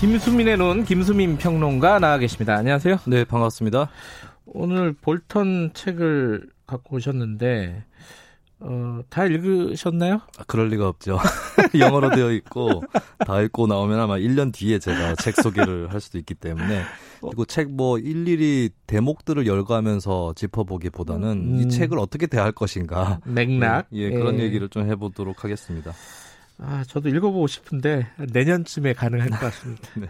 김수민의 눈 김수민 평론가 나와 계십니다. 안녕하세요. 네, 반갑습니다. 오늘 볼턴 책을 갖고 오셨는데 어, 다 읽으셨나요? 아, 그럴 리가 없죠. 영어로 되어 있고 다 읽고 나오면 아마 1년 뒤에 제가 책 소개를 할 수도 있기 때문에 그리고 책 뭐 일일이 대목들을 열거하면서 짚어보기보다는 음. 이 책을 어떻게 대할 것인가 맥락. 예, 예, 그런 얘기를 좀 해보도록 하겠습니다. 아, 저도 읽어보고 싶은데 내년쯤에 가능할 것 같습니다. 네.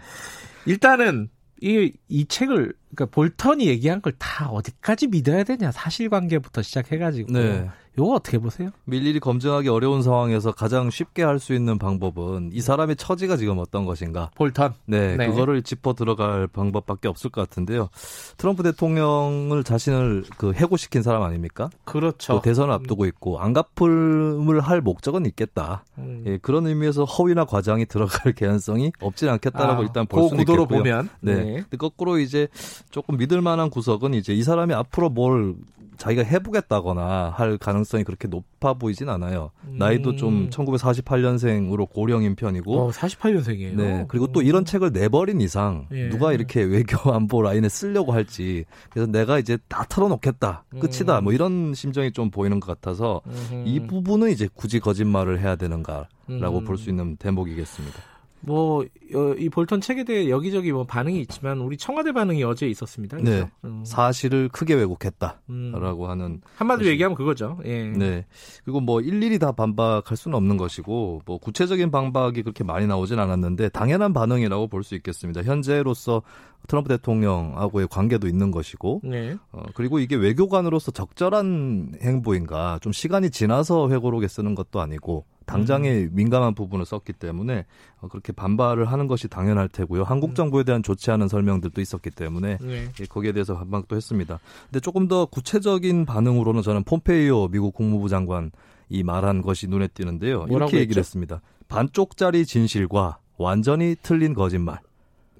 일단은 이, 이 책을 그러니까 볼턴이 얘기한 걸 다 어디까지 믿어야 되냐 사실관계부터 시작해가지고 네. 이거 어떻게 보세요? 일일이 검증하기 어려운 상황에서 가장 쉽게 할 수 있는 방법은 이 사람의 처지가 지금 어떤 것인가. 볼턴. 네, 네. 그거를 짚어 들어갈 방법밖에 없을 것 같은데요. 트럼프 대통령을 자신을 그 해고시킨 사람 아닙니까? 그렇죠. 또 대선을 앞두고 있고 안 갚음을 할 목적은 있겠다. 음. 예, 그런 의미에서 허위나 과장이 들어갈 개연성이 없진 않겠다라고 아, 일단 볼 구도로 있겠고요. 보면 네. 네. 근데 거꾸로 이제 조금 믿을 만한 구석은 이제 이 사람이 앞으로 뭘 자기가 해보겠다거나 할 가능성이 그렇게 높아 보이진 않아요. 나이도 좀 1948년생으로 고령인 편이고. 음. 어, 48년생이에요. 네. 그리고 또 이런 책을 내버린 이상 예. 누가 이렇게 외교 안보 라인에 쓰려고 할지 그래서 내가 이제 다 털어놓겠다 끝이다 뭐 이런 심정이 좀 보이는 것 같아서 음. 이 부분은 이제 굳이 거짓말을 해야 되는가라고 음. 볼수 있는 대목이겠습니다. 뭐, 어, 이 볼턴 책에 대해 여기저기 뭐 반응이 있지만 우리 청와대 반응이 어제 있었습니다. 그죠? 네. 음, 사실을 크게 왜곡했다라고 음. 하는 한마디로 얘기하면 그거죠. 예. 네. 그리고 뭐 일일이 다 반박할 수는 없는 것이고 뭐 구체적인 반박이 그렇게 많이 나오진 않았는데 당연한 반응이라고 볼 수 있겠습니다. 현재로서 트럼프 대통령하고의 관계도 있는 것이고 네. 어, 그리고 이게 외교관으로서 적절한 행보인가 좀 시간이 지나서 회고록에 쓰는 것도 아니고 당장의 민감한 부분을 썼기 때문에 어, 그렇게 반발을 하는 것이 당연할 테고요. 한국 정부에 대한 좋지 않은 설명들도 있었기 때문에 네. 예, 거기에 대해서 반박도 했습니다. 근데 조금 더 구체적인 반응으로는 저는 폼페이오 미국 국무부 장관 이 말한 것이 눈에 띄는데요. 이렇게 얘기를 했죠? 했습니다. 반쪽짜리 진실과 완전히 틀린 거짓말.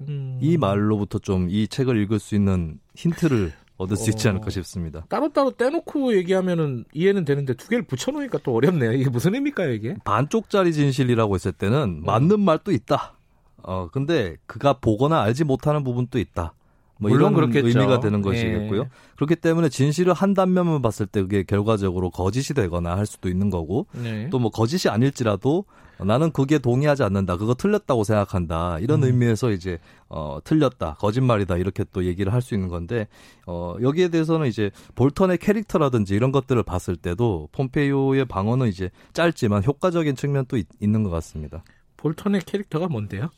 음. 이 말로부터 좀 이 책을 읽을 수 있는 힌트를 얻을 수 있지 어. 않을까 싶습니다. 따로따로 떼놓고 얘기하면은 이해는 되는데 두 개를 붙여놓으니까 또 어렵네요. 이게 무슨 의미일까요, 이게? 반쪽짜리 진실이라고 했을 때는 맞는 말도 있다. 어, 근데 그가 보거나 알지 못하는 부분도 있다. 뭐 물론 이런 그렇겠죠. 의미가 되는 것이겠고요. 예. 그렇기 때문에 진실을 한 단면만 봤을 때 그게 결과적으로 거짓이 되거나 할 수도 있는 거고 네. 또뭐 거짓이 아닐지라도 나는 그게 동의하지 않는다. 그거 틀렸다고 생각한다. 이런 음. 의미에서 이제 어 틀렸다. 거짓말이다. 이렇게 또 얘기를 할 수 있는 건데 어 여기에 대해서는 이제 볼턴의 캐릭터라든지 이런 것들을 봤을 때도 폼페이오의 방어는 이제 짧지만 효과적인 측면도 있, 있는 것 같습니다. 볼턴의 캐릭터가 뭔데요?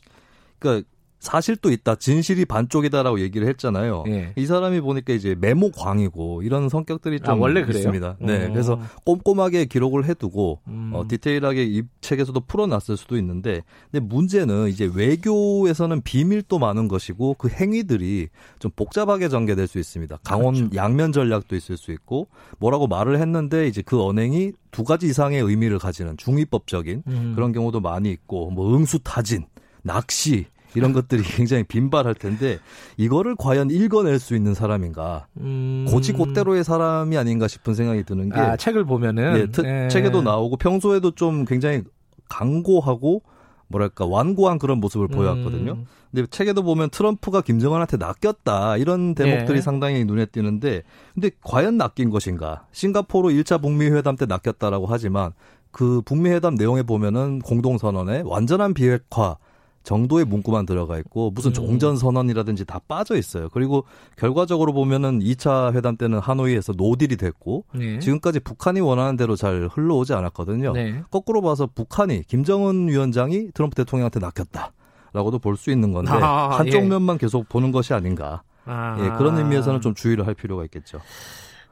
그러니까 사실도 있다. 진실이 반쪽이다라고 얘기를 했잖아요. 예. 이 사람이 보니까 이제 메모광이고 이런 성격들이 좀 아, 원래 그래요? 있습니다. 네. 어. 그래서 꼼꼼하게 기록을 해두고 음. 어, 디테일하게 이 책에서도 풀어놨을 수도 있는데 근데 문제는 이제 외교에서는 비밀도 많은 것이고 그 행위들이 좀 복잡하게 전개될 수 있습니다. 강원 그렇죠. 양면 전략도 있을 수 있고 뭐라고 말을 했는데 이제 그 언행이 두 가지 이상의 의미를 가지는 중위법적인 음. 그런 경우도 많이 있고 뭐 응수 타진, 낚시 이런 것들이 굉장히 빈발할 텐데 이거를 과연 읽어낼 수 있는 사람인가 음. 고지고대로의 사람이 아닌가 싶은 생각이 드는 게 아, 책을 보면은 예, 트- 예. 책에도 나오고 평소에도 좀 굉장히 강고하고 뭐랄까 완고한 그런 모습을 보여왔거든요. 음. 근데 책에도 보면 트럼프가 김정은한테 낚였다 이런 대목들이 예. 상당히 눈에 띄는데 근데 과연 낚인 것인가? 싱가포르 1차 북미 회담 때 낚였다라고 하지만 그 북미 회담 내용에 보면은 공동 선언에 완전한 비핵화 정도의 문구만 들어가 있고 무슨 음. 종전 선언이라든지 다 빠져 있어요. 그리고 결과적으로 보면은 2차 회담 때는 하노이에서 노딜이 됐고 네. 지금까지 북한이 원하는 대로 잘 흘러오지 않았거든요. 네. 거꾸로 봐서 북한이 김정은 위원장이 트럼프 대통령한테 낚였다라고도 볼 수 있는 건데 아, 한쪽 예. 면만 계속 보는 것이 아닌가. 아. 예, 그런 의미에서는 좀 주의를 할 필요가 있겠죠.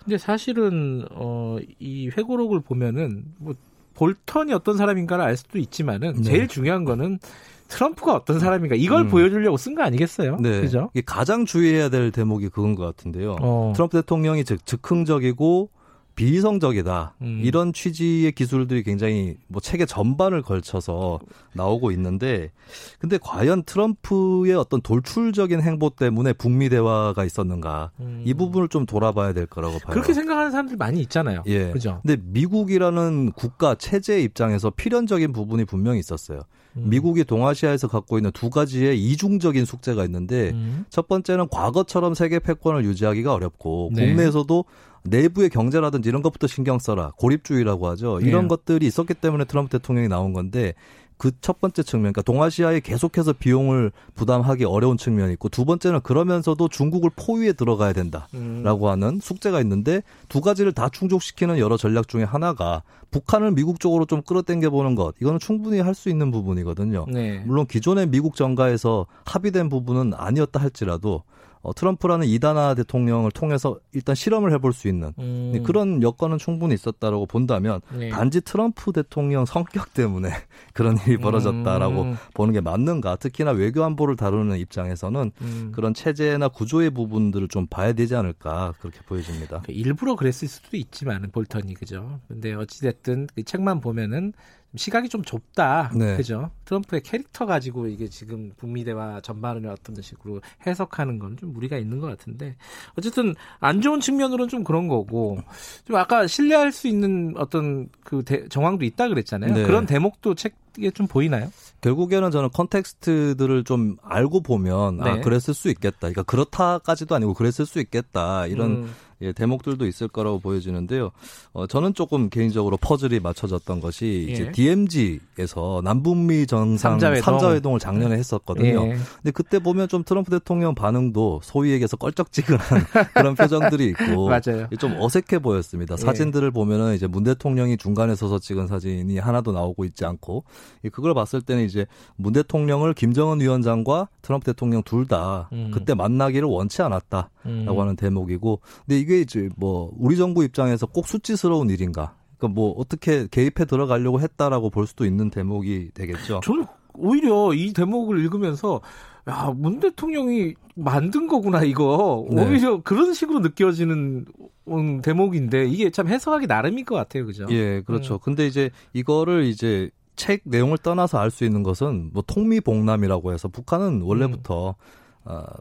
근데 사실은 어, 이 회고록을 보면은 뭐 볼턴이 어떤 사람인가를 알 수도 있지만은 네. 제일 중요한 거는 트럼프가 어떤 사람인가 이걸 음. 보여주려고 쓴 거 아니겠어요? 네. 그죠? 가장 주의해야 될 대목이 그건 것 같은데요. 어. 트럼프 대통령이 즉 즉흥적이고 비이성적이다 음. 이런 취지의 기술들이 굉장히 뭐 책의 전반을 걸쳐서 나오고 있는데 근데 과연 트럼프의 어떤 돌출적인 행보 때문에 북미 대화가 있었는가 음. 이 부분을 좀 돌아봐야 될 거라고 봐요. 그렇게 생각하는 사람들 많이 있잖아요. 예. 그죠? 근데 미국이라는 국가 체제 입장에서 필연적인 부분이 분명히 있었어요. 음. 미국이 동아시아에서 갖고 있는 두 가지의 이중적인 숙제가 있는데 음. 첫 번째는 과거처럼 세계 패권을 유지하기가 어렵고 네. 국내에서도 내부의 경제라든지 이런 것부터 신경 써라 고립주의라고 하죠. 이런 네. 것들이 있었기 때문에 트럼프 대통령이 나온 건데 그첫 번째 측면, 그러니까 동아시아에 계속해서 비용을 부담하기 어려운 측면이 있고 두 번째는 그러면서도 중국을 포위에 들어가야 된다. 음. 라고 하는 숙제가 있는데 두 가지를 다 충족시키는 여러 전략 중에 하나가 북한을 미국 쪽으로 좀 끌어당겨 보는 것. 이거는 충분히 할 수 있는 부분이거든요. 네. 물론 기존의 미국 정가에서 합의된 부분은 아니었다 할지라도 어, 트럼프라는 이단아 대통령을 통해서 일단 실험을 해볼 수 있는 음. 그런 여건은 충분히 있었다라고 본다면 네. 단지 트럼프 대통령 성격 때문에 그런 일이 벌어졌다라고 음. 보는 게 맞는가? 특히나 외교 안보를 다루는 입장에서는 음. 그런 체제나 구조의 부분들을 좀 봐야 되지 않을까 그렇게 보여집니다. 그 일부러 그랬을 수도 있지만 볼턴이 그죠. 근데 어찌 됐든 그 책만 보면은 시각이 좀 좁다. 네. 그죠? 트럼프의 캐릭터 가지고 이게 지금 북미 대화 전반을 어떤 식으로 해석하는 건 좀 무리가 있는 것 같은데 어쨌든 안 좋은 측면으로는 좀 그런 거고 좀 아까 신뢰할 수 있는 어떤 그 대- 정황도 있다 그랬잖아요. 네. 그런 대목도 책에 좀 보이나요? 결국에는 저는 컨텍스트들을 좀 알고 보면 아 네. 그랬을 수 있겠다. 그러니까 그렇다까지도 아니고 그랬을 수 있겠다. 이런 음. 예, 대목들도 있을 거라고 보여지는데요. 어, 저는 조금 개인적으로 퍼즐이 맞춰졌던 것이 예. 이제 DMZ에서 남북미 정상 삼자회동. 삼자회동. 을 작년에 했었거든요. 예. 근데 그때 보면 좀 트럼프 대통령 반응도 소위 얘기해서 껄쩍지근한 그런 표정들이 있고 맞아요. 좀 어색해 보였습니다. 예. 사진들을 보면은 이제 문 대통령이 중간에 서서 찍은 사진이 하나도 나오고 있지 않고 이 그걸 봤을 때는 이제 문 대통령을 김정은 위원장과 트럼프 대통령 둘다 음. 그때 만나기를 원치 않았다라고 음. 하는 대목이고 근데 이게 이제 뭐 우리 정부 입장에서 꼭 수치스러운 일인가? 그러니까 뭐 어떻게 개입해 들어가려고 했다라고 볼 수도 있는 대목이 되겠죠. 저는 오히려 이 대목을 읽으면서 야, 문 대통령이 만든 거구나 이거. 네. 오히려 그런 식으로 느껴지는 음, 대목인데 이게 참 해석하기 나름일 것 같아요. 그죠? 예, 그렇죠. 근데 이제 이거를 이제 책 내용을 떠나서 알 수 있는 것은 뭐 통미봉남이라고 해서 북한은 원래부터 아,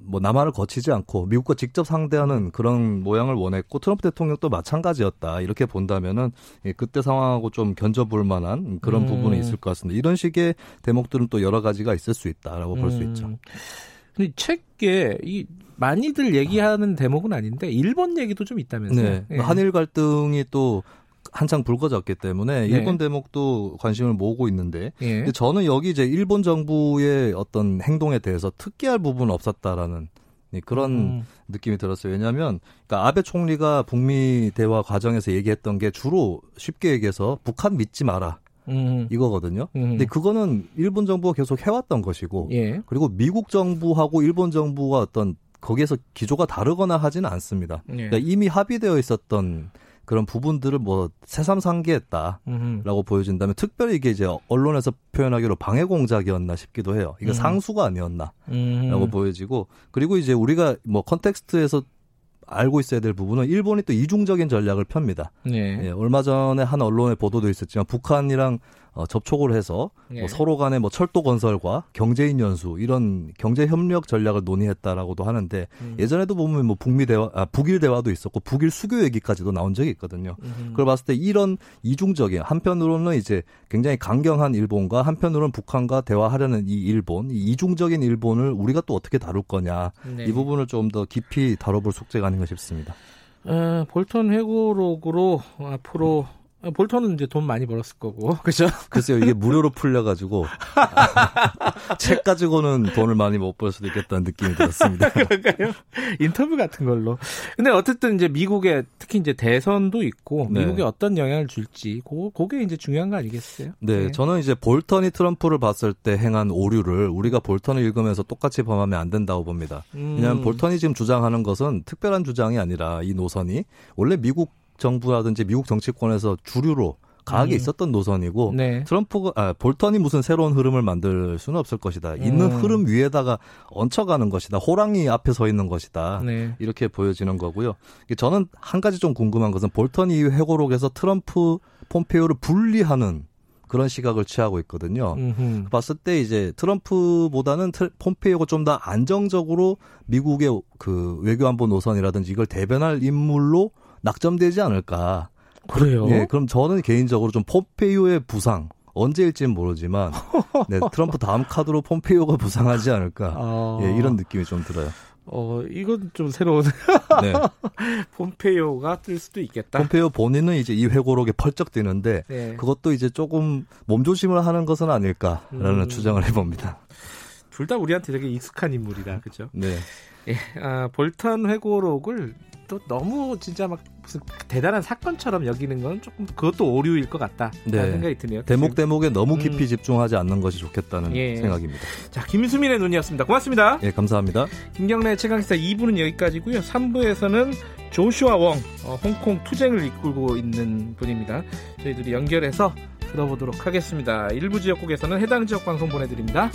뭐 남한을 거치지 않고 미국과 직접 상대하는 그런 모양을 원했고 트럼프 대통령도 마찬가지였다 이렇게 본다면은 예, 그때 상황하고 좀 견져볼 만한 그런 음. 부분이 있을 것 같습니다. 이런 식의 대목들은 또 여러 가지가 있을 수 있다라고 볼수 음. 있죠. 근데 책에 이 많이들 얘기하는 대목은 아닌데 일본 얘기도 좀 있다면서요? 네, 예. 한일 갈등이 또 한창 불거졌기 때문에 네. 일본 대목도 관심을 모으고 있는데 예. 저는 여기 이제 일본 정부의 어떤 행동에 대해서 특기할 부분은 없었다라는 예, 그런 음. 느낌이 들었어요. 왜냐하면 그러니까 아베 총리가 북미 대화 과정에서 얘기했던 게 주로 쉽게 얘기해서 북한 믿지 마라 음. 이거거든요. 음. 근데 그거는 일본 정부가 계속 해왔던 것이고 예. 그리고 미국 정부하고 일본 정부가 어떤 거기에서 기조가 다르거나 하지는 않습니다. 예. 그러니까 이미 합의되어 있었던 그런 부분들을 뭐 새삼상기했다. 음. 라고 보여진다면 특별히 이게 이제 언론에서 표현하기로 방해 공작이었나 싶기도 해요. 이거 음. 상수가 아니었나라고 음. 보여지고 그리고 이제 우리가 뭐 컨텍스트에서 알고 있어야 될 부분은 일본이 또 이중적인 전략을 펴니다. 예. 예, 얼마 전에 한 언론의 보도도 있었지만 북한이랑 어, 접촉을 해서 예. 뭐 서로 간에 뭐 철도 건설과 경제인 연수 이런 경제 협력 전략을 논의했다라고도 하는데 음. 예전에도 보면 뭐 북미 대화, 아, 북일 대화도 있었고 북일 수교 얘기까지도 나온 적이 있거든요. 음. 그걸 봤을 때 이런 이중적인 한편으로는 이제 굉장히 강경한 일본과 한편으로는 북한과 대화하려는 이 일본, 이 이중적인 일본을 우리가 또 어떻게 다룰 거냐 네. 이 부분을 좀 더 깊이 다뤄볼 숙제가 아닌가 싶습니다. 어, 볼턴 회고록으로 앞으로 어, 볼턴은 이제 돈 많이 벌었을 거고 그죠? 글쎄요 이게 무료로 풀려가지고 책 가지고는 돈을 많이 못 벌 수도 있겠다는 느낌이 들었습니다. 그런가요? 인터뷰 같은 걸로. 근데 어쨌든 이제 미국의 특히 이제 대선도 있고 네. 미국에 어떤 영향을 줄지 고 그게 이제 중요한 거 아니겠어요? 네, 저는 이제 볼턴이 트럼프를 봤을 때 행한 오류를 우리가 볼턴을 읽으면서 똑같이 범하면 안 된다고 봅니다. 음. 왜냐하면 볼턴이 지금 주장하는 것은 특별한 주장이 아니라 이 노선이 원래 미국 정부라든지 미국 정치권에서 주류로 강하게 음. 있었던 노선이고 네. 트럼프가 아, 볼턴이 무슨 새로운 흐름을 만들 수는 없을 것이다. 있는 음. 흐름 위에다가 얹혀가는 것이다. 호랑이 앞에 서 있는 것이다. 네. 이렇게 보여지는 거고요. 저는 한 가지 좀 궁금한 것은 볼턴 이후 회고록에서 트럼프 폼페이오를 분리하는 그런 시각을 취하고 있거든요. 음흠. 봤을 때 이제 트럼프보다는 트- 폼페이오가 좀 더 안정적으로 미국의 그 외교안보 노선이라든지 이걸 대변할 인물로 낙점되지 않을까. 그래요? 예, 그럼 저는 개인적으로 좀 폼페이오의 부상 언제일지는 모르지만 네, 트럼프 다음 카드로 폼페이오가 부상하지 않을까. 어, 예, 이런 느낌이 좀 들어요. 어, 이건 좀 새로운 네. 폼페이오가 뜰 수도 있겠다. 폼페이오 본인은 이제 이 회고록에 펄쩍 뛰는데 네. 그것도 이제 조금 몸조심을 하는 것은 아닐까라는 음. 추정을 해봅니다. 둘 다 우리한테 되게 익숙한 인물이라 그죠? 네. 예, 아, 볼턴 회고록을 또 너무 진짜 막 무슨 대단한 사건처럼 여기는 건 조금 그것도 오류일 것 같다. 네. 생각이 드네요. 대목 대목에 너무 음. 깊이 집중하지 않는 것이 좋겠다는 예. 생각입니다. 자, 김수민의 눈이었습니다. 고맙습니다. 예, 감사합니다. 김경래 최강시사 2부는 여기까지고요. 3부에서는 조슈아 웡, 어, 홍콩 투쟁을 이끌고 있는 분입니다. 저희들이 연결해서 들어보도록 하겠습니다. 일부 지역국에서는 해당 지역 방송 보내드립니다.